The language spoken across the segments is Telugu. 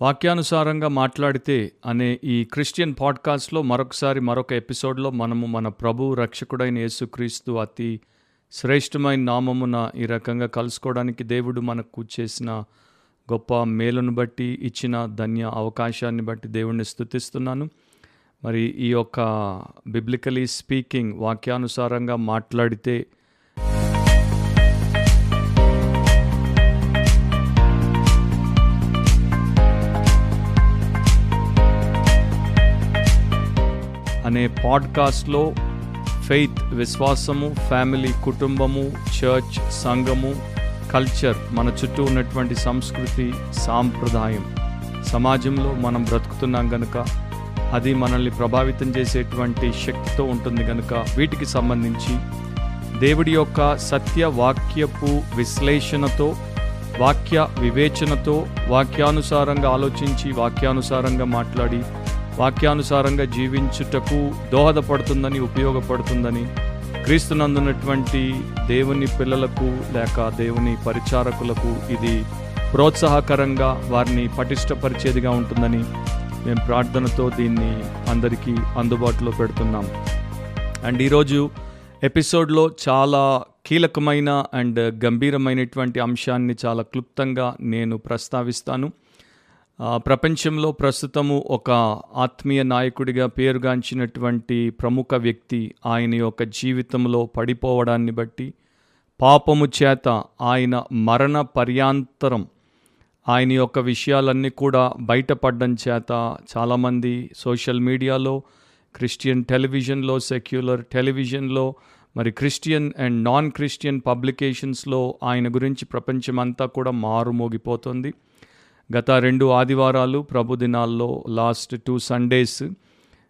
వాక్యానుసారంగా మాట్లాడితే అనే ఈ క్రిస్టియన్ పాడ్కాస్ట్లో మరొకసారి మరొక ఎపిసోడ్లో మనము మన ప్రభు రక్షకుడైన యేసుక్రీస్తు అతి శ్రేష్టమైన నామమున ఈ రకంగా కలుసుకోవడానికి దేవుడు మనకు చేసిన గొప్ప మేలును బట్టి ఇచ్చిన ధన్య అవకాశాన్ని బట్టి దేవుణ్ణి స్థుతిస్తున్నాను మరి ఈ యొక్క బిబ్లికలీ స్పీకింగ్ వాక్యానుసారంగా మాట్లాడితే అనే పాడ్కాస్ట్లో ఫెయిత్ విశ్వాసము ఫ్యామిలీ కుటుంబము చర్చ్ సంఘము కల్చర్ మన చుట్టూ ఉన్నటువంటి సంస్కృతి సాంప్రదాయం. సమాజంలో మనం బ్రతుకుతున్నాం గనుక అది మనల్ని ప్రభావితం చేసేటువంటి శక్తితో ఉంటుంది కనుక వీటికి సంబంధించి దేవుడి యొక్క సత్య వాక్యపు విశ్లేషణతో వాక్య వివేచనతో వాక్యానుసారంగా ఆలోచించి వాక్యానుసారంగా మాట్లాడి వాక్యానుసారంగా జీవించుటకు దోహదపడుతుందని ఉపయోగపడుతుందని క్రీస్తునందున్నటువంటి దేవుని పిల్లలకు లేక దేవుని పరిచారకులకు ఇది ప్రోత్సాహకరంగా వారిని పటిష్టపరిచేదిగా ఉంటుందని మేము ప్రార్థనతో దీన్ని అందరికీ అందుబాటులో పెడుతున్నాం. అండ్ ఈరోజు ఎపిసోడ్లో చాలా కీలకమైన అండ్ గంభీరమైనటువంటి అంశాన్ని చాలా క్లుప్తంగా నేను ప్రస్తావిస్తాను. ప్రపంచంలో ప్రస్తుతము ఒక ఆత్మీయ నాయకుడిగా పేరుగాంచినటువంటి ప్రముఖ వ్యక్తి ఆయన యొక్క జీవితంలో పడిపోవడాన్ని బట్టి పాపము చేత ఆయన మరణ పర్యాంతరం ఆయన యొక్క విషయాలన్నీ కూడా బయటపడడం చేత చాలామంది సోషల్ మీడియాలో క్రిస్టియన్ టెలివిజన్లో సెక్యులర్ టెలివిజన్లో మరి క్రిస్టియన్ అండ్ నాన్ క్రిస్టియన్ పబ్లికేషన్స్లో ఆయన గురించి ప్రపంచమంతా కూడా మారుమోగిపోతుంది. గత రెండు ఆదివారాలు ప్రభు దినాల్లో లాస్ట్ టూ సండేస్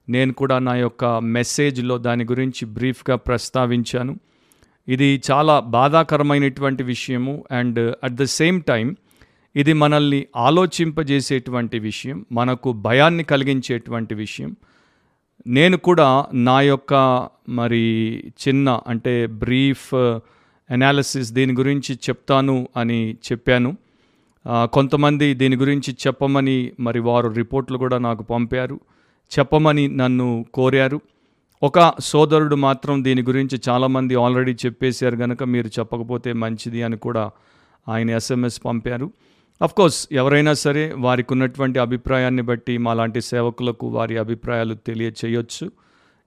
నేను కూడా నా యొక్క మెసేజ్లో దాని గురించి బ్రీఫ్గా ప్రస్తావించాను. ఇది చాలా బాధాకరమైనటువంటి విషయము and at the same time ఇది మనల్ని ఆలోచింపజేసేటువంటి విషయం మనకు భయాన్ని కలిగించేటువంటి విషయం. నేను కూడా నా యొక్క మరి చిన్న అంటే బ్రీఫ్ అనాలిసిస్ దీని గురించి చెప్తాను అని చెప్పాను. కొంతమంది దీని గురించి చెప్పమని మరి వారు రిపోర్ట్లు కూడా నాకు పంపారు చెప్పమని నన్ను కోరారు. ఒక సోదరుడు మాత్రం దీని గురించి చాలామంది ఆల్రెడీ చెప్పేశారు కనుక మీరు చెప్పకపోతే మంచిది అని కూడా ఆయన ఎస్ఎంఎస్ పంపారు. కోర్స్ ఎవరైనా సరే వారికి ఉన్నటువంటి అభిప్రాయాన్ని బట్టి మాలాంటి సేవకులకు వారి అభిప్రాయాలు తెలియచేయొచ్చు.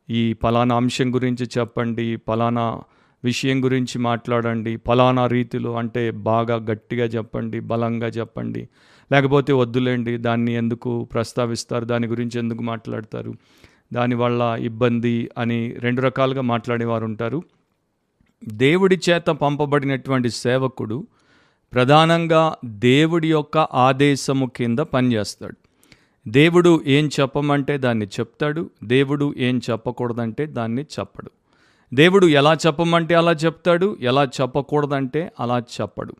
ఈ పలానా అంశం గురించి చెప్పండి పలానా విషయం గురించి మాట్లాడండి పలానా రీతిలో అంటే బాగా గట్టిగా చెప్పండి బలంగా చెప్పండి లేకపోతే వద్దులేండి దాన్ని ఎందుకు ప్రస్తావిస్తారు దాని గురించి ఎందుకు మాట్లాడతారు దానివల్ల ఇబ్బంది అని రెండు రకాలుగా మాట్లాడేవారు ఉంటారు. దేవుడి చేత పంపబడినటువంటి సేవకుడు ప్రధానంగా దేవుడి యొక్క ఆదేశము కింద పనిచేస్తాడు. దేవుడు ఏం చెప్పమంటే దాన్ని చెప్తాడు దేవుడు ఏం చెప్పకూడదంటే దాన్ని చెప్పడు. దేవుడు ఎలా చెప్పమంటే అలా చెప్తాడు ఎలా చెప్పకూడదంటే అలా చెప్పడు.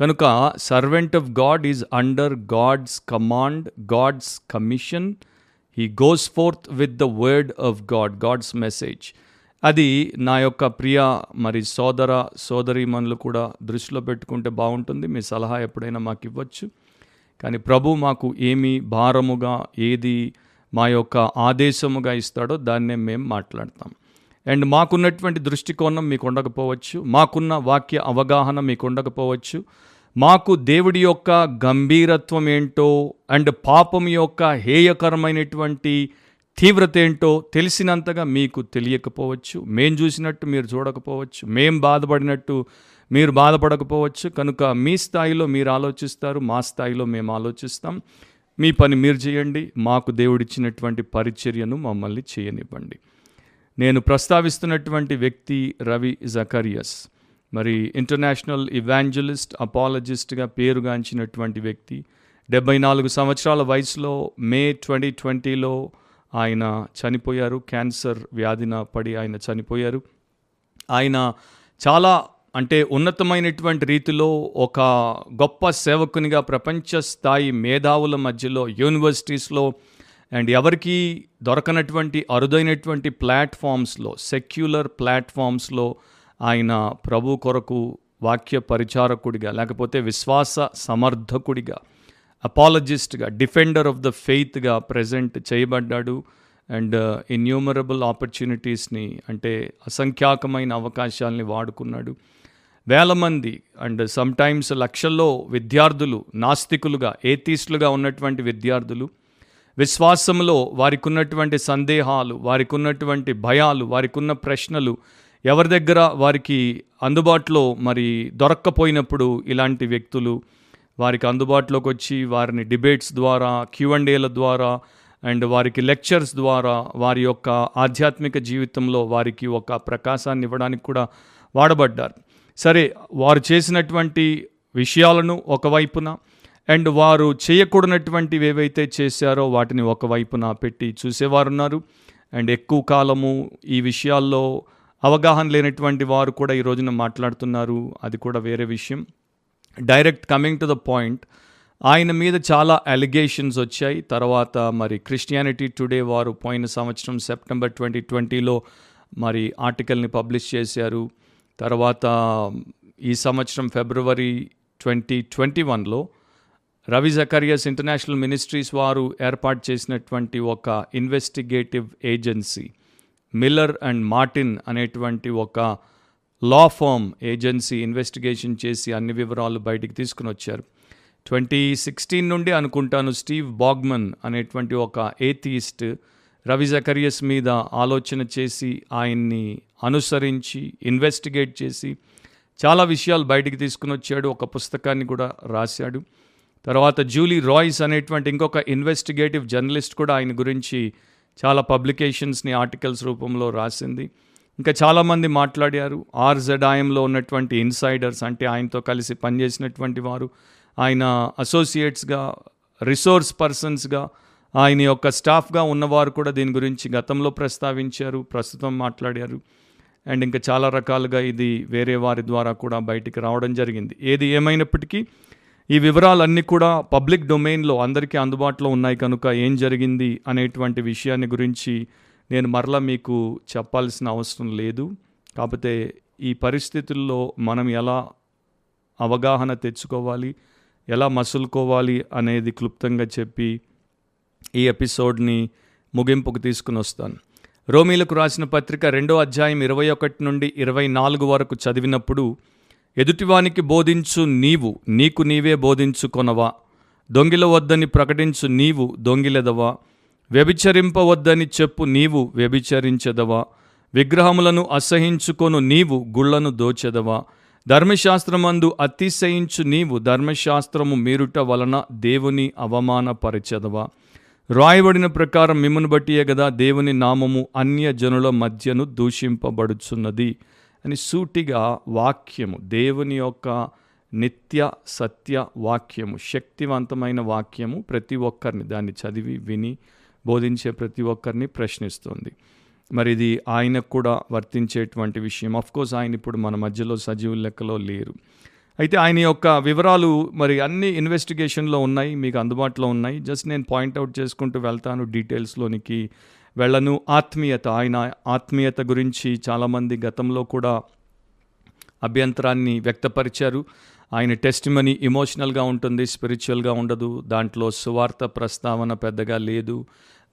కనుక servant of God is under God's command God's commission. He goes forth with the word of God God's message. అది నా యొక్క ప్రియ మరి సోదర సోదరీమణులు కూడా దృష్టిలో పెట్టుకుంటే బాగుంటుంది. మీ సలహా ఎప్పుడైనా మాకు ఇవ్వచ్చు. కానీ ప్రభు మాకు ఏమి భారముగా ఏది మా యొక్క ఆదేశముగా ఇస్తాడో దాన్నే మేము మాట్లాడతాం. అండ్ మాకున్నటువంటి దృష్టికోణం మీకు ఉండకపోవచ్చు మాకున్న వాక్య అవగాహన మీకు ఉండకపోవచ్చు మాకు దేవుడి యొక్క గంభీరత్వం ఏంటో అండ్ పాపం యొక్క హేయకరమైనటువంటి తీవ్రత ఏంటో తెలిసినంతగా మీకు తెలియకపోవచ్చు. మేం చూసినట్టు మీరు చూడకపోవచ్చు. మేం బాధపడినట్టు మీరు బాధపడకపోవచ్చు. కనుక మీ స్థాయిలో మీరు ఆలోచిస్తారు మా స్థాయిలో మేము ఆలోచిస్తాం. మీ పని మీరు చేయండి మాకు దేవుడిచ్చినటువంటి పరిచర్యను మమ్మల్ని చేయనివ్వండి. నేను ప్రస్తావిస్తున్నటువంటి వ్యక్తి రవి జకరియస్. మరి ఇంటర్నేషనల్ ఇవాంజలిస్ట్ అపాలజిస్ట్గా పేరుగాంచినటువంటి వ్యక్తి. డెబ్బై నాలుగు సంవత్సరాల వయసులో మే ట్వంటీ ట్వంటీలో ఆయన చనిపోయారు. క్యాన్సర్ వ్యాధిన పడి ఆయన చనిపోయారు. ఆయన చాలా అంటే ఉన్నతమైనటువంటి రీతిలో ఒక గొప్ప సేవకునిగా ప్రపంచ స్థాయి మేధావుల మధ్యలో యూనివర్సిటీస్లో అండ్ ఎవరికి దొరకనటువంటి అరుదైనటువంటి ప్లాట్ఫామ్స్లో సెక్యులర్ ప్లాట్ఫామ్స్లో ఆయన ప్రభు కొరకు వాక్య పరిచారకుడిగా లేకపోతే విశ్వాస సమర్థకుడిగా అపాలజిస్ట్గా డిఫెండర్ ఆఫ్ ద ఫెయిత్గా ప్రజెంట్ చేయబడ్డాడు. అండ్ ఇన్యూమరబుల్ ఆపర్చునిటీస్ని అంటే అసంఖ్యాకమైన అవకాశాలని వాడుకున్నాడు. వేల మంది అండ్ సమ్టైమ్స్ లక్షల్లో విద్యార్థులు నాస్తికులుగా ఏతీస్టులుగా ఉన్నటువంటి విద్యార్థులు విశ్వాసంలో వారికి ఉన్నటువంటి సందేహాలు వారికి ఉన్నటువంటి భయాలు వారికి ఉన్న ప్రశ్నలు ఎవరి దగ్గర వారికి అందుబాటులో మరి దొరక్కపోయినప్పుడు ఇలాంటి వ్యక్తులు వారికి అందుబాటులోకి వచ్చి వారిని డిబేట్స్ ద్వారా క్యూఎండేల ద్వారా అండ్ వారికి లెక్చర్స్ ద్వారా వారి యొక్క ఆధ్యాత్మిక జీవితంలో వారికి ఒక ప్రకాశాన్ని ఇవ్వడానికి కూడా వాడబడ్డారు. సరే వారు చేసినటువంటి విషయాలను ఒకవైపున అండ్ వారు చేయకూడనటువంటివి ఏవైతే చేశారో వాటిని ఒకవైపున పెట్టి చూసేవారు ఉన్నారు అండ్ ఎక్కువ కాలము ఈ విషయాల్లో అవగాహన లేనటువంటి వారు కూడా ఈ రోజున మాట్లాడుతున్నారు. అది కూడా వేరే విషయం. Direct coming to the point ఆయన మీద చాలా అలిగేషన్స్ వచ్చాయి. తర్వాత మరి క్రిస్టియానిటీ టుడే వారు పోయిన సంవత్సరం సెప్టెంబర్ ట్వంటీ ట్వంటీలో మరి ఆర్టికల్ని పబ్లిష్ చేశారు. తర్వాత ఈ సంవత్సరం ఫిబ్రవరి ట్వంటీ ట్వంటీ వన్లో రవి జకరియస్ ఇంటర్నేషనల్ మినిస్ట్రీస్ వారు ఏర్పాటు చేసినటువంటి ఒక investigative agency Miller and Martin అనేటువంటి ఒక లా ఫామ్ ఏజెన్సీ ఇన్వెస్టిగేషన్ చేసి అన్ని వివరాలు బయటికి తీసుకుని వచ్చారు. ట్వంటీ సిక్స్టీన్ నుండి అనుకుంటాను స్టీవ్ బాగ్మన్ అనేటువంటి ఒక ఏథీస్ట్ రవి జకరియస్ మీద ఆలోచన చేసి ఆయన్ని అనుసరించి ఇన్వెస్టిగేట్ చేసి చాలా విషయాలు బయటికి తీసుకుని వచ్చాడు. ఒక పుస్తకాన్ని కూడా రాశాడు. తర్వాత జూలీ రాయ్స్ అనేటువంటి ఇంకొక ఇన్వెస్టిగేటివ్ జర్నలిస్ట్ కూడా ఆయన గురించి చాలా పబ్లికేషన్స్ని ఆర్టికల్స్ రూపంలో రాసింది. ఇంకా చాలామంది మాట్లాడారు. ఆర్జెడ్ఐఎంలో ఉన్నటువంటి ఇన్సైడర్స్ అంటే ఆయనతో కలిసి పనిచేసినటువంటి వారు. ఆయన అసోసియేట్స్గా రిసోర్స్ పర్సన్స్గా ఆయన యొక్క స్టాఫ్గా ఉన్నవారు కూడా దీని గురించి గతంలో ప్రస్తావించారు ప్రస్తుతం మాట్లాడారు. అండ్ ఇంకా చాలా రకాలుగా ఇది వేరే వారి ద్వారా కూడా బయటికి రావడం జరిగింది. ఏది ఏమైనప్పటికీ ఈ వివరాలన్నీ కూడా పబ్లిక్ డొమైన్లో అందరికీ అందుబాటులో ఉన్నాయి కనుక ఏం జరిగింది అనేటువంటి విషయాన్ని గురించి నేను మరలా మీకు చెప్పాల్సిన అవసరం లేదు. కాకపోతే ఈ పరిస్థితుల్లో మనం ఎలా అవగాహన తెచ్చుకోవాలి ఎలా మసులుకోవాలి అనేది క్లుప్తంగా చెప్పి ఈ ఎపిసోడ్ని ముగింపుకు తీసుకుని వస్తాను. రోమీలకు రాసిన పత్రిక రెండో అధ్యాయం ఇరవై ఒకటి నుండి ఇరవై నాలుగు వరకు చదివినప్పుడు ఎదుటివానికి బోధించు నీవు నీకు నీవే బోధించుకొనవా? దొంగిల వద్దని ప్రకటించు నీవు దొంగిలెదవా? వ్యభిచరింపవద్దని చెప్పు నీవు వ్యభిచరించెదవా? విగ్రహములను అసహించుకొను నీవు గుళ్ళను దోచెదవా? ధర్మశాస్త్రమందు అతిశయించు నీవు ధర్మశాస్త్రము మీరుట వలన దేవుని అవమానపరచెదవా? రాయబడిన ప్రకారం మిమ్మను బట్టియే కదా దేవుని నామము అన్య జనుల మధ్యను దూషింపబడుచున్నది. అని సూటిగా వాక్యము దేవుని యొక్క నిత్య సత్య వాక్యము శక్తివంతమైన వాక్యము ప్రతి ఒక్కరిని దాన్ని చదివి విని బోధించే ప్రతి ఒక్కరిని ప్రశ్నిస్తుంది. మరి ఇది ఆయనకు కూడా వర్తించేటువంటి విషయం. కోర్స్ ఆయన ఇప్పుడు మన మధ్యలో సజీవుల లెక్కలో లేరు. అయితే ఆయన యొక్క వివరాలు మరి అన్ని ఇన్వెస్టిగేషన్లో ఉన్నాయి మీకు అందుబాటులో ఉన్నాయి. జస్ట్ నేను పాయింట్అవుట్ చేసుకుంటూ వెళ్తాను డీటెయిల్స్లోనికి వెళ్ళను. ఆత్మీయత ఆయన ఆత్మీయత గురించి చాలామంది గతంలో కూడా అభ్యంతరాన్ని వ్యక్తపరిచారు. ఆయన టెస్ట్ మనీ ఇమోషనల్గా ఉంటుంది స్పిరిచువల్గా ఉండదు. దాంట్లో సువార్త ప్రస్తావన పెద్దగా లేదు.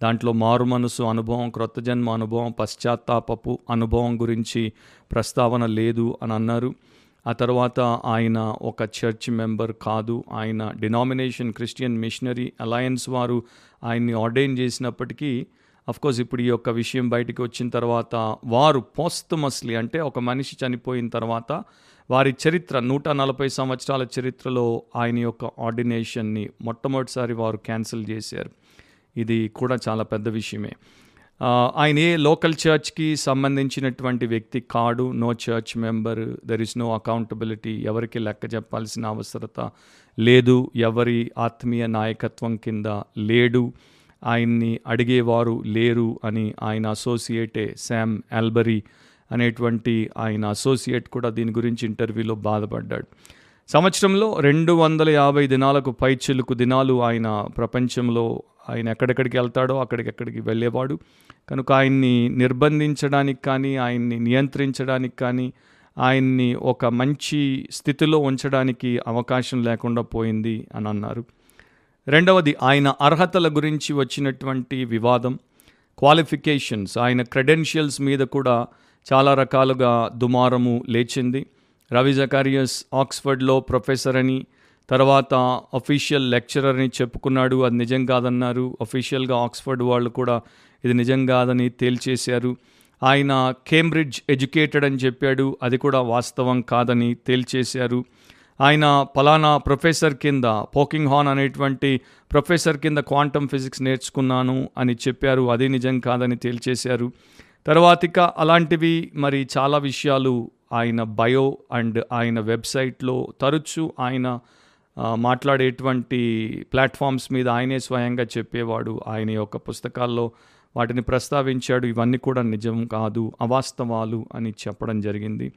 దాంట్లో మారు మనసు అనుభవం క్రొత్త జన్మ అనుభవం పశ్చాత్తాపపు అనుభవం గురించి ప్రస్తావన లేదు అని అన్నారు. ఆ తర్వాత ఆయన ఒక చర్చ్ మెంబర్ కాదు. ఆయన డినామినేషన్ క్రిస్టియన్ మిషనరీ అలయన్స్ వారు ఆయన్ని ఆర్డైన్ చేసినప్పటికీ కోర్స్ ఇప్పుడు ఈ యొక్క విషయం బయటికి వచ్చిన తర్వాత వారు పోస్తమస్లీ అంటే ఒక మనిషి చనిపోయిన తర్వాత వారి చరిత్ర నూట నలభై సంవత్సరాల చరిత్రలో ఆయన యొక్క ఆర్డినేషన్ని మొట్టమొదటిసారి వారు క్యాన్సిల్ చేశారు. ఇది కూడా చాలా పెద్ద విషయమే. ఆయన ఏ లోకల్ చర్చ్కి సంబంధించినటువంటి వ్యక్తి కాడు no church member there is no accountability ఎవరికి లెక్క చెప్పాల్సిన అవసరత లేదు ఎవరి ఆత్మీయ నాయకత్వం కింద లేడు ఆయన్ని అడిగేవారు లేరు అని ఆయన అసోసియేటే శామ్ ఆల్బరీ అనేటువంటి ఆయన అసోసియేట్ కూడా దీని గురించి ఇంటర్వ్యూలో బాధపడ్డాడు. సంవత్సరంలో రెండు వందల యాభై దినాలకు పైచిలుకు దినాలు ఆయన ప్రపంచంలో ఆయన ఎక్కడెక్కడికి వెళ్తాడో అక్కడికెక్కడికి వెళ్ళేవాడు. కనుక ఆయన్ని నిర్బంధించడానికి కానీ ఆయన్ని నియంత్రించడానికి కానీ ఆయన్ని ఒక మంచి స్థితిలో ఉంచడానికి అవకాశం లేకుండా పోయింది అని అన్నారు. రెండవది ఆయన అర్హతల గురించి వచ్చినటువంటి వివాదం క్వాలిఫికేషన్స్ ఆయన క్రెడెన్షియల్స్ మీద కూడా చాలా రకాలుగా దుమారము లేచింది. రవి జకారియస్ ఆక్స్ఫర్డ్లో ప్రొఫెసర్ అని తర్వాత అఫీషియల్ లెక్చరర్ అని చెప్పుకున్నాడు. అది నిజం కాదన్నారు. అఫీషియల్గా ఆక్స్ఫర్డ్ వాళ్ళు కూడా ఇది నిజం కాదని తేల్చేశారు. ఆయన కేంబ్రిడ్జ్ ఎడ్యుకేటెడ్ అని చెప్పాడు. అది కూడా వాస్తవం కాదని తేల్చేశారు. ఆయన పలానా ప్రొఫెసర్ కింద పోకింగ్ హాన్ అనేటువంటి ప్రొఫెసర్ కింద క్వాంటమ్ ఫిజిక్స్ నేర్చుకున్నాను అని చెప్పారు. అది నిజం కాదని తేల్చేశారు. తర్వాతిక అలాంటివి మరి చాలా విషయాలు ఆయన బయో అండ్ ఆయన వెబ్సైట్లో తరచూ ఆయన మాట్లాడేటువంటి ప్లాట్ఫామ్స్ మీద ఆయనే స్వయంగా చెప్పేవాడు. ఆయన యొక్క పుస్తకాల్లో వాటిని ప్రస్తావించాడు. ఇవన్నీ కూడా నిజం కాదు అవాస్తవాలు అని చెప్పడం జరిగింది.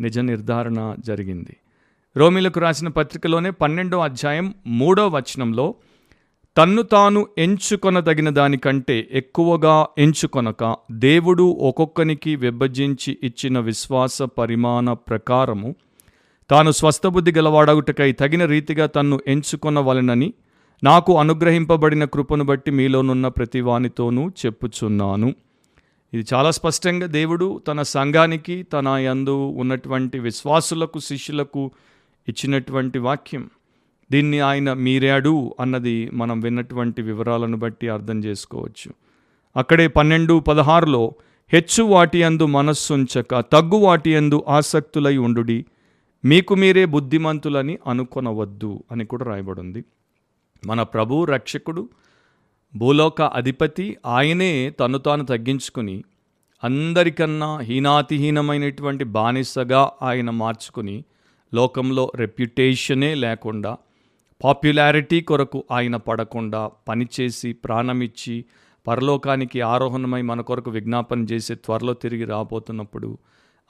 నిజ నిర్ధారణ జరిగింది. రోమిలకు రాసిన పత్రికలోనే పన్నెండో అధ్యాయం మూడో వచనంలో తన్ను తాను ఎంచుకొనదగిన దానికంటే ఎక్కువగా ఎంచుకొనక దేవుడు ఒక్కొక్కనికి విభజించి ఇచ్చిన విశ్వాస పరిమాణ ప్రకారము తాను స్వస్థబుద్ధి గలవాడగుటకై తగిన రీతిగా తన్ను ఎంచుకొనవలనని నాకు అనుగ్రహింపబడిన కృపను బట్టి మీలోనున్న ప్రతివానితోనూ చెప్పుచున్నాను. ఇది చాలా స్పష్టంగా దేవుడు తన సంఘానికి తన యందు ఉన్నటువంటి విశ్వాసులకు శిష్యులకు ఇచ్చినటువంటి వాక్యం. దీన్ని ఆయన మీరాడు అన్నది మనం విన్నటువంటి వివరాలను బట్టి అర్థం చేసుకోవచ్చు. అక్కడే పన్నెండు పదహారులో హెచ్చు వాటి అందు మనస్సుంచక తగ్గు వాటి అందు ఆసక్తులై ఉండుడి మీకు మీరే బుద్ధిమంతులని అనుకొనవద్దు అని కూడా రాయబడింది. మన ప్రభు రక్షకుడు భూలోక అధిపతి ఆయనే తను తాను తగ్గించుకుని అందరికన్నా హీనాతిహీనమైనటువంటి బానిసగా ఆయన మార్చుకుని లోకంలో రెప్యుటేషనే లేకుండా పాపులారిటీ కొరకు ఆయన పడకుండా పనిచేసి ప్రాణమిచ్చి పరలోకానికి ఆరోహణమై మన కొరకు విజ్ఞాపన చేసి త్వరలో తిరిగి రాబోతున్నప్పుడు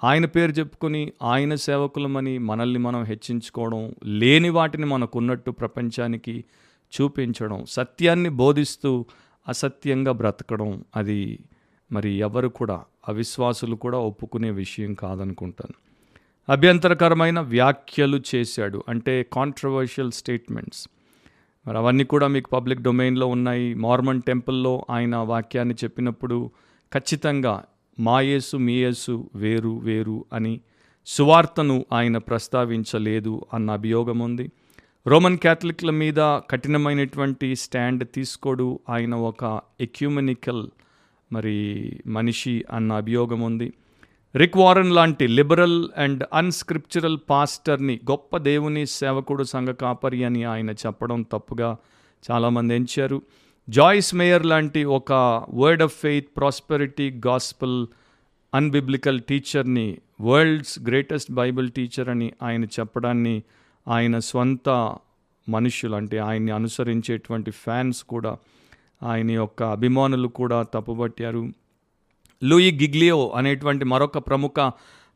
ఆయన పేరు చెప్పుకొని ఆయన సేవకులమని మనల్ని మనం హెచ్చించుకోవడం లేని వాటిని మనకున్నట్టు ప్రపంచానికి చూపించడం సత్యాన్ని బోధిస్తూ అసత్యంగా బ్రతకడం అది మరి ఎవరు కూడా అవిశ్వాసులు కూడా ఒప్పుకునే విషయం కాదనుకుంటాను. అభ్యంతరకరమైన వ్యాఖ్యలు చేశాడు. అంటే కాంట్రవర్షియల్ స్టేట్మెంట్స్ మరి అవన్నీ కూడా మీకు పబ్లిక్ డొమైన్లో ఉన్నాయి. మార్మన్ టెంపుల్లో ఆయన వాక్యాన్ని చెప్పినప్పుడు ఖచ్చితంగా మా యేసు మీ యేసు వేరు వేరు అని సువార్తను ఆయన ప్రస్తావించలేదు అన్న అభియోగం ఉంది. రోమన్ క్యాథలిక్ల మీద కఠినమైనటువంటి స్టాండ్ తీసుకోడు ఆయన ఒక ఎక్యూమెనికల్ మరి మనిషి అన్న అభియోగం ఉంది. రిక్ వారన్ లాంటి లిబరల్ అండ్ అన్స్క్రిప్చరల్ పాస్టర్ని గొప్ప దేవుని సేవకుడు సంఘ కాపరి అని ఆయన చెప్పడం తప్పుగా చాలామంది ఎంచారు. జాయిస్ మేయర్ లాంటి ఒక word of faith prosperity gospel unbiblical టీచర్ని వరల్డ్స్ గ్రేటెస్ట్ బైబిల్ టీచర్ అని ఆయన చెప్పడాన్ని ఆయన స్వంత మనుషులు అంటే ఆయన్ని అనుసరించేటువంటి ఫ్యాన్స్ కూడా ఆయన యొక్క అభిమానులు కూడా తప్పుపట్టారు. లూయి గిగ్లియో అనేటువంటి మరొక ప్రముఖ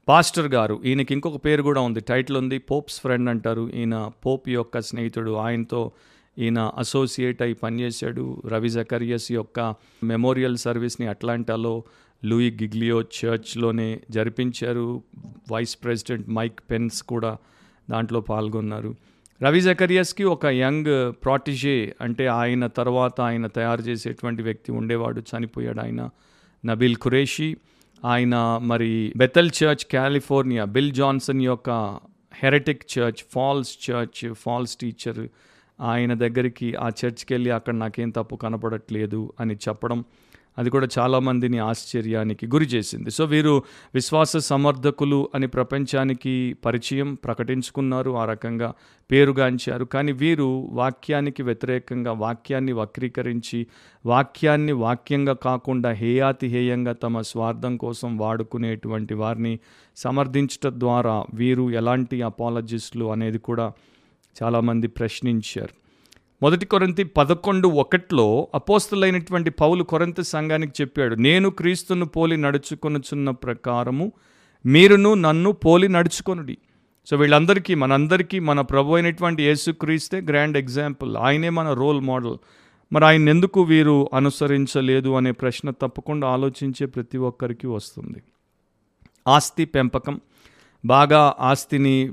పాస్టర్ గారు. ఈయనకి ఇంకొక పేరు కూడా ఉంది. టైటిల్ ఉంది పోప్స్ ఫ్రెండ్ అంటారు. ఈయన పోప్ యొక్క స్నేహితుడు. ఆయనతో ఈయన అసోసియేట్ అయి పనిచేశాడు. రవి జకరియస్ యొక్క మెమోరియల్ సర్వీస్ని అట్లాంటాలో లూయి గిగ్లియో చర్చ్లోనే జరిపించారు. వైస్ ప్రెసిడెంట్ మైక్ పెన్స్ కూడా దాంట్లో పాల్గొన్నారు. రవి జకరియస్కి ఒక యంగ్ ప్రాటిజే అంటే ఆయన తర్వాత ఆయన తయారు చేసేటువంటి వ్యక్తి ఉండేవాడు. చనిపోయాడు ఆయన. నబీల్ ఖురేషీ ఆయన మరి Bethel church California Bill Johnson యొక్క heretic church false church false teacher ఆయన దగ్గరికి ఆ చర్చ్కి వెళ్ళి అక్కడ నాకేం తప్పు కనపడట్లేదు అని చెప్పడం అది కూడా చాలామందిని ఆశ్చర్యానికి గురి చేసింది. సో వీరు విశ్వాస సమర్థకులు అని ప్రపంచానికి పరిచయం ప్రకటించుకున్నారు ఆ రకంగా పేరుగాంచారు. కానీ వీరు వాక్యానికి వ్యతిరేకంగా వాక్యాన్ని వక్రీకరించి వాక్యాన్ని వాక్యంగా కాకుండా హేయాతిహేయంగా తమ స్వార్థం కోసం వాడుకునేటువంటి వారిని సమర్థించటం ద్వారా వీరు ఎలాంటి అపాలజిస్టులు అనేది కూడా చాలామంది ప్రశ్నించారు. మొదటి కొరంతి పదకొండు ఒకటిలో అపోస్తులైనటువంటి పౌలు కొరంతి సంఘానికి చెప్పాడు నేను క్రీస్తును పోలి నడుచుకొనుచున్న ప్రకారము మీరును నన్ను పోలి నడుచుకొనుడి. సో వీళ్ళందరికీ మనందరికీ మన ప్రభు అయినటువంటి యేసుక్రీస్తే గ్రాండ్ ఎగ్జాంపుల్. ఆయనే మన రోల్ మోడల్. మరి ఆయన ఎందుకు వీరు అనుసరించలేదు అనే ప్రశ్న తప్పకుండా ఆలోచించే ప్రతి ఒక్కరికి వస్తుంది. ఆస్తి పెంపకం. బాగా ఆస్తిని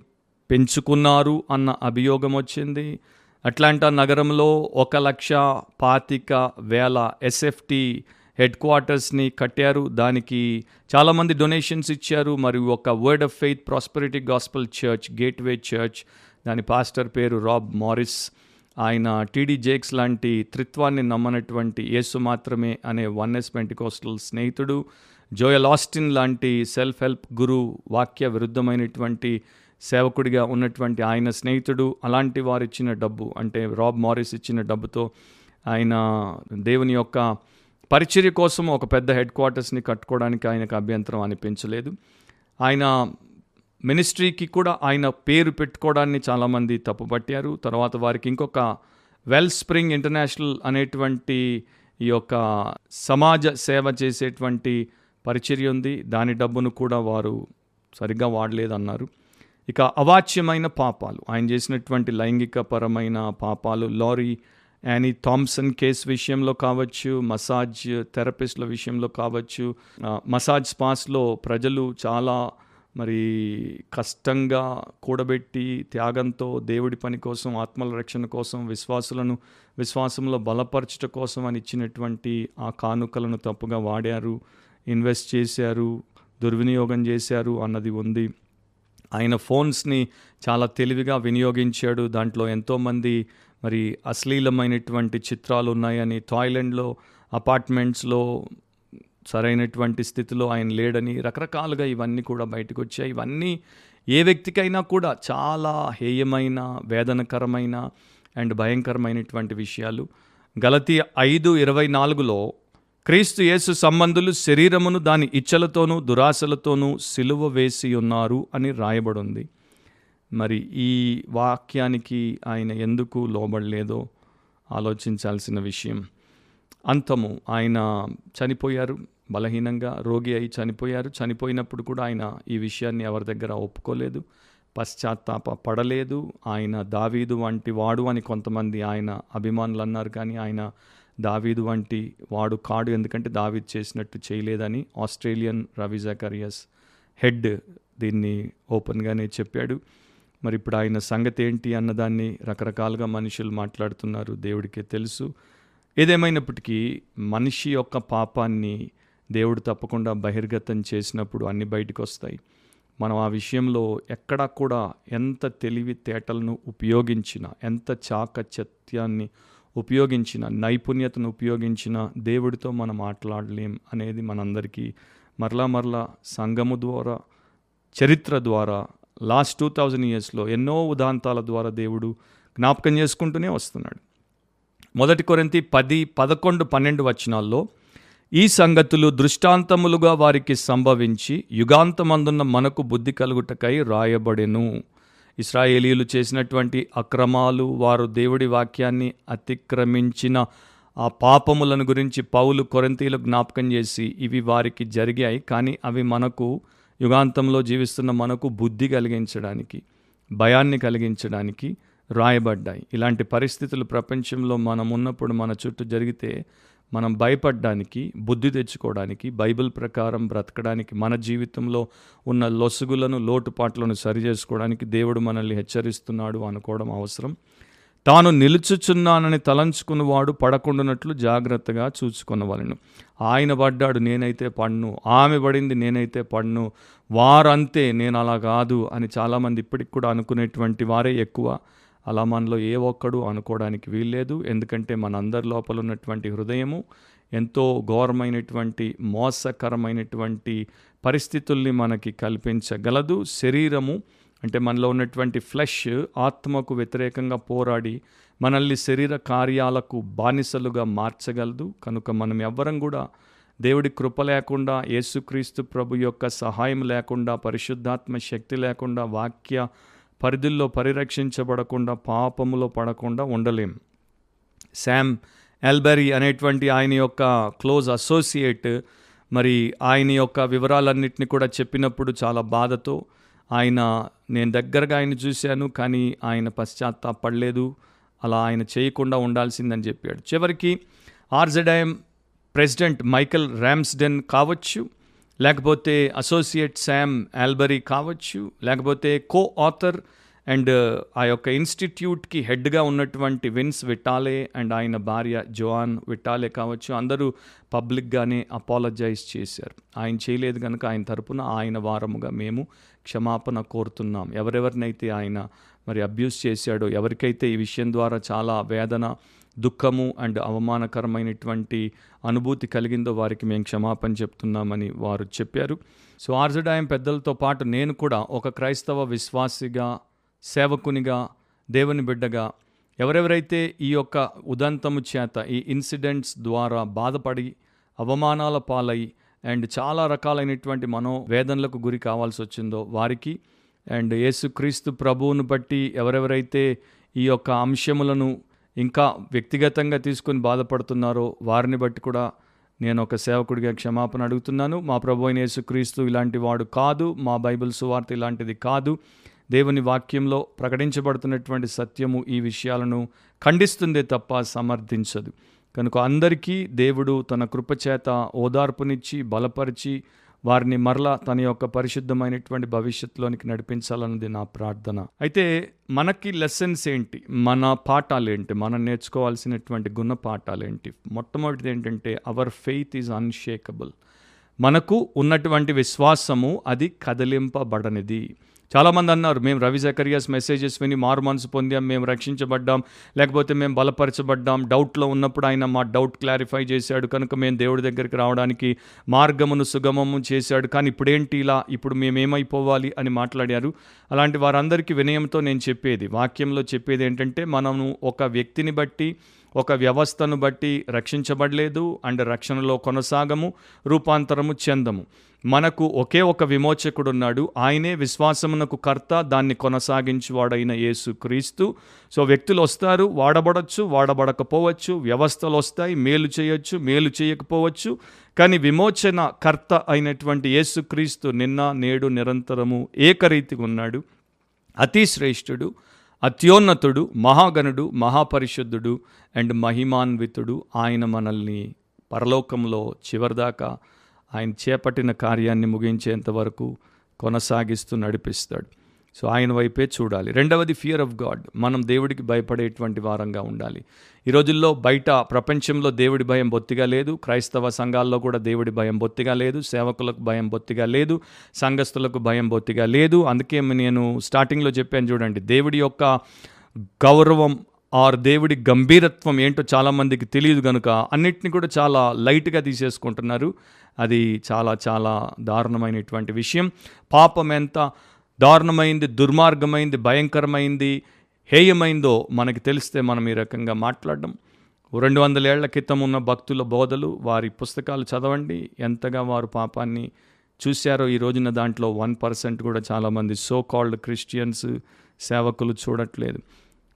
పెంచుకున్నారు అన్న అభియోగం వచ్చింది. అట్లాంటా నగరంలో ఒక లక్ష పాతిక వేల ఎస్ఎఫ్టీ హెడ్ క్వార్టర్స్ని కట్టారు. దానికి చాలామంది డొనేషన్స్ ఇచ్చారు. మరియు ఒక word of faith prosperity gospel church Gateway church దాని పాస్టర్ పేరు రాబ్ మారిస్. ఆయన టీడీ జేక్స్ లాంటి త్రిత్వాన్ని నమ్మనటువంటి యేసు మాత్రమే అనే వన్ఎస్ పెంటికోస్టల్ స్నేహితుడు. జోయల్ ఆస్టిన్ లాంటి సెల్ఫ్ హెల్ప్ గురు వాక్య విరుద్ధమైనటువంటి సేవకుడిగా ఉన్నటువంటి ఆయన స్నేహితుడు అలాంటి వారు ఇచ్చిన డబ్బు అంటే రాబ్ మారిస్ ఇచ్చిన డబ్బుతో ఆయన దేవుని యొక్క పరిచర్య కోసం ఒక పెద్ద హెడ్ క్వార్టర్స్ని కట్టుకోవడానికి ఆయనకు అభ్యంతరం అనిపించలేదు. ఆయన మినిస్ట్రీకి కూడా ఆయన పేరు పెట్టుకోవడాన్ని చాలామంది తప్పుపట్టారు. తర్వాత వారికి ఇంకొక వెల్ స్ప్రింగ్ ఇంటర్నేషనల్ అనేటువంటి ఈ యొక్క సమాజ సేవ చేసేటువంటి పరిచర్య ఉంది. దాని డబ్బును కూడా వారు సరిగ్గా వాడలేదన్నారు. ఇక అవాచ్యమైన పాపాలు. ఆయన చేసినటువంటి లైంగిక పరమైన పాపాలు లారీ యానీ థామ్సన్ కేస్ విషయంలో కావచ్చు మసాజ్ థెరపిస్ట్ల విషయంలో కావచ్చు మసాజ్ స్పాస్లో ప్రజలు చాలా మరి కష్టంగా కూడబెట్టి త్యాగంతో దేవుడి పని కోసం ఆత్మల రక్షణ కోసం విశ్వాసులను విశ్వాసంలో బలపరచట కోసం అని ఇచ్చినటువంటి ఆ కానుకలను తప్పుగా వాడారు ఇన్వెస్ట్ చేశారు దుర్వినియోగం చేశారు అన్నది ఉంది. ఆయన ఫోన్స్ని చాలా తెలివిగా వినియోగించాడు. దాంట్లో ఎంతోమంది మరి అశ్లీలమైనటువంటి చిత్రాలు ఉన్నాయని థాయిలాండ్లో అపార్ట్మెంట్స్లో సరైనటువంటి స్థితిలో ఆయన లేడని రకరకాలుగా ఇవన్నీ కూడా బయటకు వచ్చాయి ఇవన్నీ ఏ వ్యక్తికైనా కూడా చాలా హేయమైన వేదనకరమైన అండ్ భయంకరమైనటువంటి విషయాలు. గలతీ ఐదు ఇరవై నాలుగులో క్రీస్తు యేసు సంబంధులు శరీరమును దాని ఇచ్చలతోనూ దురాశలతోనూ సిలువ వేసి ఉన్నారు అని రాయబడింది. మరి ఈ వాక్యానికి ఆయన ఎందుకు లోబడలేదో ఆలోచించాల్సిన విషయం. అంతము ఆయన చనిపోయారు బలహీనంగా రోగి అయి చనిపోయారు. చనిపోయినప్పుడు కూడా ఆయన ఈ విషయాన్ని ఎవరి దగ్గర ఒప్పుకోలేదు పశ్చాత్తాప పడలేదు. ఆయన దావీదు వంటి వాడు అని కొంతమంది ఆయన అభిమానులు అన్నారు కానీ ఆయన దావీదు వంటి వాడు కాడు ఎందుకంటే దావీద్ చేసినట్టు చేయలేదని ఆస్ట్రేలియన్ రవి జకరియస్ హెడ్ దీన్ని ఓపెన్గానే చెప్పాడు. మరి ఇప్పుడు ఆయన సంగతి ఏంటి అన్నదాన్ని రకరకాలుగా మనుషులు మాట్లాడుతున్నారు దేవుడికే తెలుసు. ఏదేమైనప్పటికీ మనిషి యొక్క పాపాన్ని దేవుడు తప్పకుండా బహిర్గతం చేసినప్పుడు అన్ని బయటకు వస్తాయి మనం ఆ విషయంలో ఎక్కడా కూడా ఎంత తెలివితేటలను ఉపయోగించినా ఎంత చాకచత్యాన్ని ఉపయోగించిన నైపుణ్యతను ఉపయోగించిన దేవుడితో మనం మాట్లాడలేం అనేది మనందరికీ మరలా మరలా సంఘము ద్వారా చరిత్ర ద్వారా లాస్ట్ టూ థౌజండ్ ఇయర్స్లో ఎన్నో ఉదాంతాల ద్వారా దేవుడు జ్ఞాపకం చేసుకుంటూనే వస్తున్నాడు. మొదటి కొరింతి పది పదకొండు పన్నెండు వచనాల్లో ఈ సంగతులు దృష్టాంతములుగా వారికి సంభవించి యుగాంతమందున్న మనకు బుద్ధి కలుగుటకై రాయబడెను. ఇస్రాయేలీలు చేసినటువంటి అక్రమాలు వారు దేవుడి వాక్యాన్ని అతిక్రమించిన ఆ పాపములను గురించి పౌలు కొరంతీలు జ్ఞాపకం చేసి ఇవి వారికి జరిగాయి. కానీ అవి మనకు యుగాంతంలో జీవిస్తున్న మనకు బుద్ధి కలిగించడానికి భయాన్ని కలిగించడానికి రాయబడ్డాయి. ఇలాంటి పరిస్థితులు ప్రపంచంలో మనం ఉన్నప్పుడు మన చుట్టూ జరిగితే మనం భయపడడానికి బుద్ధి తెచ్చుకోవడానికి బైబిల్ ప్రకారం బ్రతకడానికి మన జీవితంలో ఉన్న లొసుగులను లోటుపాట్లను సరిచేసుకోవడానికి దేవుడు మనల్ని హెచ్చరిస్తున్నాడు అనుకోవడం అవసరం. తాను నిలుచుచున్నానని తలంచుకున్నవాడు పడకుండానట్లు జాగ్రత్తగా చూచుకున్నవలను ఆయన పడ్డాడు నేనైతే పడ్ను ఆమె పడింది నేనైతే పడ్ను వారంతే నేను అలా కాదు అని చాలామంది ఇప్పటికి కూడా అనుకునేటువంటి వారే ఎక్కువ. అలా మనలో ఏ ఒక్కడు అనుకోవడానికి వీల్లేదు. ఎందుకంటే మనందరి లోపల ఉన్నటువంటి హృదయము ఎంతో ఘోరమైనటువంటి మోసకరమైనటువంటి పరిస్థితుల్ని మనకి కల్పించగలదు. శరీరము అంటే మనలో ఉన్నటువంటి ఫ్లెష్ ఆత్మకు వ్యతిరేకంగా పోరాడి మనల్ని శరీర కార్యాలకు బానిసలుగా మార్చగలదు. కనుక మనం ఎవ్వరం కూడా దేవుడి కృప లేకుండా యేసుక్రీస్తు ప్రభు యొక్క సహాయం లేకుండా పరిశుద్ధాత్మ శక్తి లేకుండా వాక్య పరిధుల్లో పరిరక్షించబడకుండా పాపములో పడకుండా ఉండలేం. శామ్ ఎల్బెరీ అనేటువంటి ఆయన యొక్క క్లోజ్ అసోసియేట్ మరి ఆయన యొక్క వివరాలన్నింటినీ కూడా చెప్పినప్పుడు చాలా బాధతో ఆయన నేను దగ్గరగా ఆయన చూశాను కానీ ఆయన పశ్చాత్తాపడలేదు అలా ఆయన చేయకుండా ఉండాల్సిందని చెప్పాడు. చివరికి ఆర్జెడైమ్ ప్రెసిడెంట్ మైకల్ ర్యామ్స్డెన్ కావచ్చు లేకపోతే అసోసియేట్ శామ్ ఆల్బరీ కావచ్చు లేకపోతే కో ఆథర్ అండ్ ఆ యొక్క ఇన్స్టిట్యూట్కి హెడ్గా ఉన్నటువంటి విన్స్ విట్టాలే అండ్ ఆయన భార్య జోయాన్ విట్టాలే కావచ్చు అందరూ పబ్లిక్గానే అపాలజైజ్ చేశారు. ఆయన చేయలేదు కనుక ఆయన తరపున ఆయన వారముగా మేము క్షమాపణ కోరుతున్నాం. ఎవరెవరినైతే ఆయన మరి అబ్యూస్ చేశాడో ఎవరికైతే ఈ విషయం ద్వారా చాలా వేదన దుఃఖము అండ్ అవమానకరమైనటువంటి అనుభూతి కలిగిందో వారికి మేము క్షమాపణ చెప్తున్నామని వారు చెప్పారు. సో ఆర్జడాయం పెద్దలతో పాటు నేను కూడా ఒక క్రైస్తవ విశ్వాసిగా సేవకునిగా దేవుని బిడ్డగా ఎవరెవరైతే ఈ యొక్క ఉదంతము చేత ఈ ఇన్సిడెంట్స్ ద్వారా బాధపడి అవమానాల పాలై అండ్ చాలా రకాలైనటువంటి మనోవేదనలకు గురి కావాల్సి వచ్చిందో వారికి అండ్ యేసుక్రీస్తు ప్రభువును బట్టి ఎవరెవరైతే ఈ యొక్క అంశములను ఇంకా వ్యక్తిగతంగా తీసుకొని బాధపడుతున్నారో వారిని బట్టి కూడా నేను ఒక సేవకుడిగా క్షమాపణ అడుగుతున్నాను. మా ప్రభు అయిన యేసుక్రీస్తు ఇలాంటి వాడు కాదు. మా బైబిల్ సువార్త ఇలాంటిది కాదు. దేవుని వాక్యంలో ప్రకటించబడుతున్నటువంటి సత్యము ఈ విషయాలను ఖండిస్తుందే తప్ప సమర్థించదు. కనుక అందరికీ దేవుడు తన కృపచేత ఓదార్పునిచ్చి బలపరిచి వారిని మరలా తన యొక్క పరిశుద్ధమైనటువంటి భవిష్యత్తులోనికి నడిపించాలన్నది నా ప్రార్థన. అయితే మనకి లెసన్స్ ఏంటి? మన పాఠాలు ఏంటి మనం నేర్చుకోవాల్సినటువంటి గుణ పాఠాలు ఏంటి మొట్టమొదటిది ఏంటంటే అవర్ ఫెయిత్ ఈజ్ అన్షేకబుల్. మనకు ఉన్నటువంటి విశ్వాసము అది కదిలింపబడనిది. చాలామంది అన్నారు మేము రవి జకరియాస్ మెసేజెస్ విని మారు మనసు పొందాం మేము రక్షించబడ్డాం లేకపోతే మేము బలపరచబడ్డాం. డౌట్లో ఉన్నప్పుడు ఆయన మా డౌట్ క్లారిఫై చేశాడు. కనుక మేము దేవుడి దగ్గరికి రావడానికి మార్గమును సుగమము చేశాడు. కానీ ఇప్పుడేంటి ఇలా? ఇప్పుడు మేమేమైపోవాలి? అని మాట్లాడారు. అలాంటి వారందరికీ వినయంతో నేను చెప్పేది వాక్యంలో చెప్పేది ఏంటంటే మనము ఒక వ్యక్తిని బట్టి ఒక వ్యవస్థను బట్టి రక్షించబడలేదు అండ్ రక్షణలో కొనసాగము రూపాంతరము చెందము. మనకు ఒకే ఒక విమోచకుడు ఉన్నాడు ఆయనే విశ్వాసమునకు కర్త దాన్ని కొనసాగించువాడైన యేసు క్రీస్తు. సో వ్యక్తులు వస్తారు వాడబడచ్చు వాడబడకపోవచ్చు వ్యవస్థలు వస్తాయి మేలు చేయొచ్చు మేలు చేయకపోవచ్చు. కానీ విమోచన కర్త అయినటువంటి యేసుక్రీస్తు నిన్న నేడు నిరంతరము ఏకరీతిగా ఉన్నాడు. అతి శ్రేష్ఠుడు. అత్యోన్నతుడు మహాగణుడు మహాపరిశుద్ధుడు అండ్ మహిమాన్వితుడు ఆయన మనల్ని పరలోకంలో చివరిదాకా ఆయన చేపట్టిన కార్యాన్ని ముగించేంత వరకు కొనసాగిస్తూ నడిపిస్తాడు. సో ఆయన వైపే చూడాలి. రెండవది ఫియర్ ఆఫ్ గాడ్ మనం దేవుడికి భయపడేటువంటి వారంగా ఉండాలి. ఈ రోజుల్లో బయట ప్రపంచంలో దేవుడి భయం బొత్తిగా లేదు. క్రైస్తవ సంఘాల్లో కూడా దేవుడి భయం బొత్తిగా లేదు. సేవకులకు భయం బొత్తిగా లేదు. సంఘస్థులకు భయం బొత్తిగా లేదు. అందుకే నేను స్టార్టింగ్లో చెప్పాను చూడండి దేవుడి యొక్క గౌరవం ఆర్ దేవుడి గంభీరత్వం ఏంటో చాలామందికి తెలియదు కనుక అన్నిటిని కూడా చాలా లైట్గా తీసేసుకుంటున్నారు. అది చాలా చాలా దారుణమైనటువంటి విషయం. పాపం ఎంత దారుణమైంది దుర్మార్గమైంది భయంకరమైంది హేయమైందో మనకి తెలిస్తే మనం ఈ రకంగా మాట్లాడడం. రెండు వందల ఏళ్ళ క్రితం ఉన్న భక్తుల బోధలు వారి పుస్తకాలు చదవండి. ఎంతగా వారు పాపాన్ని చూశారో ఈ రోజున దాంట్లో వన్ పర్సెంట్ కూడా చాలామంది సో కాల్డ్ క్రిస్టియన్స్ సేవకులు చూడట్లేదు.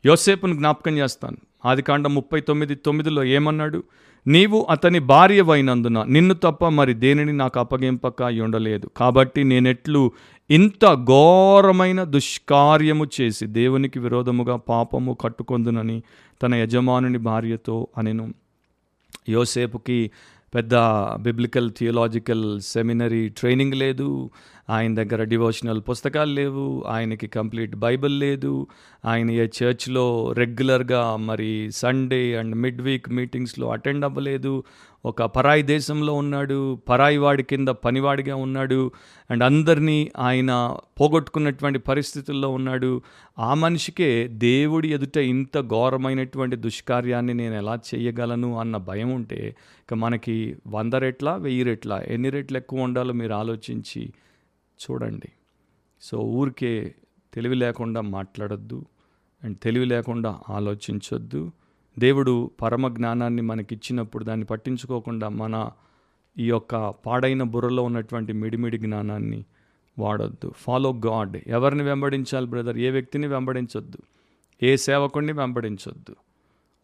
యోసేపును జ్ఞాపకం చేస్తాను. ఆదికాండం ముప్పై తొమ్మిది తొమ్మిదిలో ఏమన్నాడు? నీవు అతని భార్యవైనందున నిన్ను తప్ప మరి దేనిని నాకు అప్పగింపక ఉండలేదు. కాబట్టి నేనెట్లు ఇంత ఘోరమైన దుష్కార్యము చేసి దేవునికి విరోధముగా పాపము కట్టుకొందునని తన యజమానుని భార్యతో అనెను. యోసేపుకి పెద్ద బిబ్లికల్ థియోలాజికల్ సెమినరీ ట్రైనింగ్ లేదు. ఆయన దగ్గర డివోషనల్ పుస్తకాలు లేవు ఆయనకి కంప్లీట్ బైబిల్ లేదు ఆయన ఏ చర్చ్లో రెగ్యులర్గా మరి సండే అండ్ మిడ్ వీక్ మీటింగ్స్లో అటెండ్ అవ్వలేదు ఒక పరాయి దేశంలో ఉన్నాడు పరాయి వాడి కింద పనివాడిగా ఉన్నాడు అండ్ అందరినీ ఆయన పోగొట్టుకున్నటువంటి పరిస్థితుల్లో ఉన్నాడు. ఆ మనిషికే దేవుడి ఎదుట ఇంత ఘోరమైనటువంటి దుష్కార్యాన్ని నేను ఎలా చేయగలను అన్న భయం ఉంటే ఇక మనకి వంద రెట్ల వెయ్యి రెట్ల ఎన్ని రెట్లు ఎక్కువ ఉండాలో మీరు ఆలోచించి చూడండి. సో ఊరికే తెలివి లేకుండా మాట్లాడొద్దు అండ్ తెలివి లేకుండా ఆలోచించొద్దు. దేవుడు పరమ జ్ఞానాన్ని మనకిచ్చినప్పుడు దాన్ని పట్టించుకోకుండా మన ఈ యొక్క పాడైన బుర్రలో ఉన్నటువంటి మిడిమిడి జ్ఞానాన్ని వాడొద్దు. Follow God. ఎవరిని వెంబడించాలి బ్రదర్? ఏ వ్యక్తిని వెంబడించొద్దు? ఏ సేవకుడిని వెంబడించొద్దు?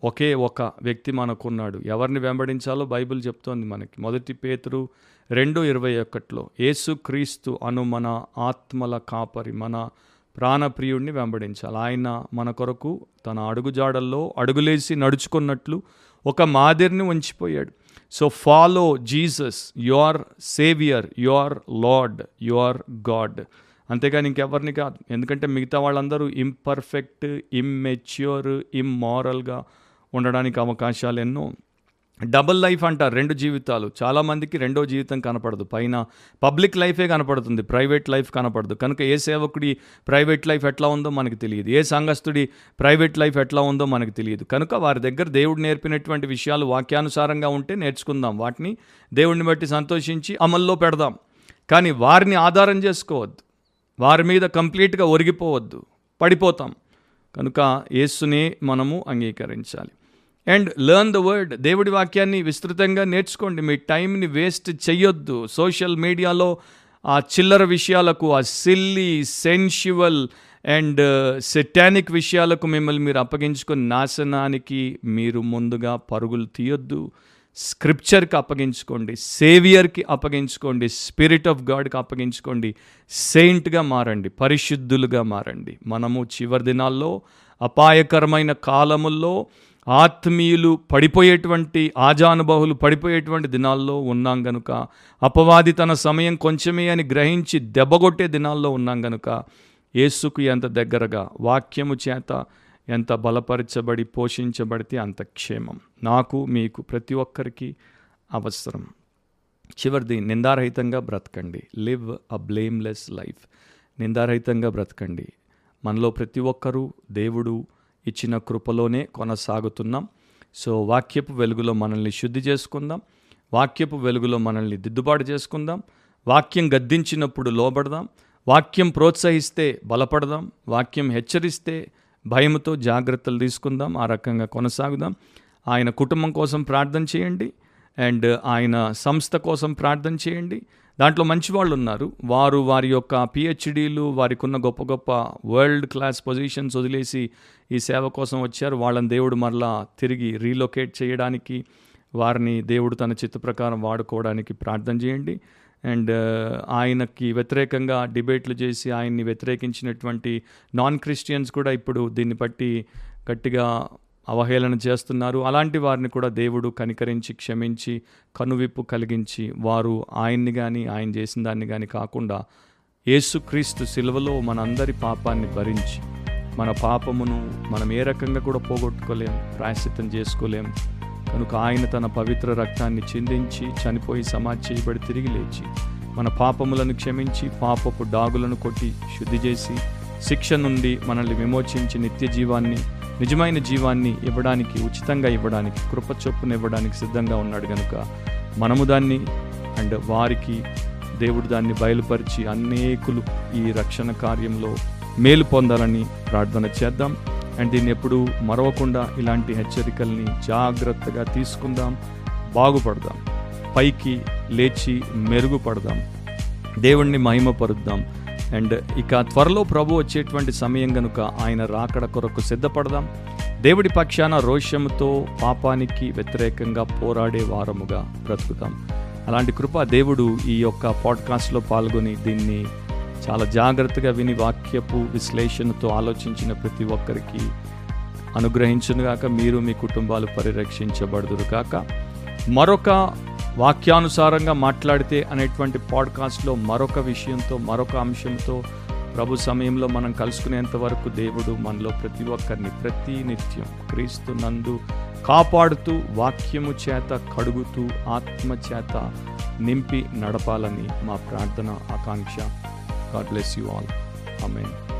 ఒకే ఒక వ్యక్తి మనకున్నాడు. ఎవరిని వెంబడించాలో బైబిల్ చెప్తోంది మనకి. మొదటి పేతురు రెండు ఇరవై ఒకటిలో యేసుక్రీస్తు అను మన ఆత్మల కాపరి మన ప్రాణప్రియుడిని వెంబడించాలి. ఆయన మన కొరకు తన అడుగుజాడల్లో అడుగులేసి నడుచుకున్నట్లు ఒక మాదిరిని ఉంచిపోయాడు. So follow Jesus your saviour your Lord your God. అంతేగాని ఇంకెవరిని కాదు. ఎందుకంటే మిగతా వాళ్ళందరూ ఇంపర్ఫెక్ట్ ఇమ్మెచ్యూర్ ఇమ్మారల్గా ఉండడానికి అవకాశాలు ఎన్నో. డబుల్ లైఫ్ అంటారు రెండు జీవితాలు. చాలామందికి రెండో జీవితం కనపడదు. పైన పబ్లిక్ లైఫే కనపడుతుంది. ప్రైవేట్ లైఫ్ కనపడదు. కనుక ఏ సేవకుడి ప్రైవేట్ లైఫ్ ఎట్లా ఉందో మనకు తెలియదు. ఏ సంఘస్థుడి ప్రైవేట్ లైఫ్ ఎట్లా ఉందో మనకు తెలియదు. కనుక వారి దగ్గర దేవుడు నేర్పినటువంటి విషయాలు వాక్యానుసారంగా ఉంటే నేర్చుకుందాం. వాటిని దేవుడిని బట్టి సంతోషించి అమల్లో పెడదాం. కానీ వారిని ఆధారం చేసుకోవద్దు. వారి మీద కంప్లీట్గా ఒరిగిపోవద్దు. పడిపోతాం. కనుక యేసునే మనము అంగీకరించాలి. అండ్ లెర్న్ ద వర్డ్ దేవుడి వాక్యాన్ని విస్తృతంగా నేర్చుకోండి. మీ టైంని వేస్ట్ చేయొద్దు సోషల్ మీడియాలో ఆ చిల్లర విషయాలకు ఆ సిల్లీ సెన్షువల్ అండ్ సెటానిక్ విషయాలకు మిమ్మల్ని మీరు అప్పగించుకొని నాశనానికి మీరు ముందుగా పరుగులు తీయొద్దు. స్క్రిప్చర్కి అప్పగించుకోండి. సేవియర్కి అప్పగించుకోండి. Spirit of గాడ్కి అప్పగించుకోండి. సెయింట్గా మారండి. పరిశుద్ధులుగా మారండి. మనము చివరి దినాల్లో అపాయకరమైన కాలముల్లో ఆత్మీయులు పడిపోయేటువంటి ఆజానుభావులు పడిపోయేటువంటి దినాల్లో ఉన్నాం గనుక అపవాది తన సమయం కొంచెమే అని గ్రహించి దెబ్బగొట్టే దినాల్లో ఉన్నాం గనుక యేసుకు ఎంత దగ్గరగా వాక్యము చేత ఎంత బలపరచబడి పోషించబడితే అంత క్షేమం. నాకు మీకు ప్రతి ఒక్కరికి అవసరం. చివరిది నిందారహితంగా బ్రతకండి. లివ్ అ బ్లేమ్లెస్ లైఫ్ నిందారహితంగా బ్రతకండి. మనలో ప్రతి ఒక్కరూ దేవుడు ఇచ్చిన కృపలోనే కొనసాగుతున్నాం. సో వాక్యపు వెలుగులో మనల్ని శుద్ధి చేసుకుందాం. వాక్యపు వెలుగులో మనల్ని దిద్దుబాటు చేసుకుందాం. వాక్యం గద్దించినప్పుడు లోబడదాం. వాక్యం ప్రోత్సహిస్తే బలపడదాం. వాక్యం హెచ్చరిస్తే భయంతో జాగ్రత్తలు తీసుకుందాం. ఆ రకంగా కొనసాగుదాం. ఆయన కుటుంబం కోసం ప్రార్థన చేయండి. అండ్ ఆయన సంస్థ కోసం ప్రార్థన చేయండి. దాంట్లో మంచి వాళ్ళు ఉన్నారు వారు వారి యొక్క పిహెచ్డీలు వారికి ఉన్న గొప్ప గొప్ప వరల్డ్ క్లాస్ పొజిషన్స్ వదిలేసి ఈ సేవ కోసం వచ్చారు. వాళ్ళని దేవుడు మరలా తిరిగి రీలొకేట్ చేయడానికి వారిని దేవుడు తన చిత్త ప్రకారం వాడుకోవడానికి ప్రార్థన చేయండి. అండ్ uh, ఆయనకి వ్యతిరేకంగా డిబేట్లు చేసి ఆయన్ని వ్యతిరేకించినటువంటి నాన్ క్రిస్టియన్స్ కూడా ఇప్పుడు దీన్ని బట్టి గట్టిగా అవహేళన చేస్తున్నారు. అలాంటి వారిని కూడా దేవుడు కనికరించి క్షమించి కనువిప్పు కలిగించి వారు ఆయన్ని కానీ ఆయన చేసిన దాన్ని కానీ కాకుండా యేసుక్రీస్తు సిలువలో మనందరి పాపాన్ని భరించి మన పాపమును మనం ఏ రకంగా కూడా పోగొట్టుకోలేం ప్రాయశ్చిత్తం చేసుకోలేం. కనుక ఆయన తన పవిత్ర రక్తాన్ని చిందించి చనిపోయి సమాధి చేయబడి తిరిగి లేచి మన పాపములను క్షమించి పాపపు డాగులను కొట్టి శుద్ధి చేసి శిక్ష నుండి మనల్ని విమోచించి నిత్య జీవాన్ని నిజమైన జీవాన్ని ఇవ్వడానికి ఉచితంగా ఇవ్వడానికి కృప చొప్పున ఇవ్వడానికి సిద్ధంగా ఉన్నాడు కనుక మనము దాన్ని అండ్ వారికి దేవుడు దాన్ని బయలుపరిచి అనేకులు ఈ రక్షణ కార్యంలో మేలు పొందాలని ప్రార్థన చేద్దాం. అండ్ దీన్ని ఎప్పుడు మరవకుండా ఇలాంటి హెచ్చరికల్ని జాగ్రత్తగా తీసుకుందాం. బాగుపడదాం. పైకి లేచి మెరుగుపడదాం. దేవుణ్ణి మహిమపరుద్దాం. అండ్ ఇక త్వరలో ప్రభు వచ్చేటువంటి సమయం గనుక ఆయన రాకడ కొరకు సిద్ధపడదాం. దేవుడి పక్షాన రోషముతో పాపానికి వ్యతిరేకంగా పోరాడే వారముగా బ్రతుకుతాం. అలాంటి కృప దేవుడు ఈ యొక్క పాడ్కాస్ట్లో పాల్గొని దీన్ని చాలా జాగ్రత్తగా విని వాక్యపు విశ్లేషణతో ఆలోచించిన ప్రతి ఒక్కరికి అనుగ్రహించునుగాక మీరు మీ కుటుంబాలు పరిరక్షించబడుదురు కాక మరొక వాక్యానుసారంగా మాట్లాడితే అనేటువంటి పాడ్కాస్ట్లో మరొక విషయంతో మరొక అంశంతో ప్రభు సమయంలో మనం కలుసుకునేంత వరకు దేవుడు మనలో ప్రతి ఒక్కరిని ప్రతి నిత్యం క్రీస్తు నందు కాపాడుతూ వాక్యము చేత కడుగుతూ ఆత్మ చేత నింపి నడపాలని మా ప్రార్థన ఆకాంక్ష. God bless you all amen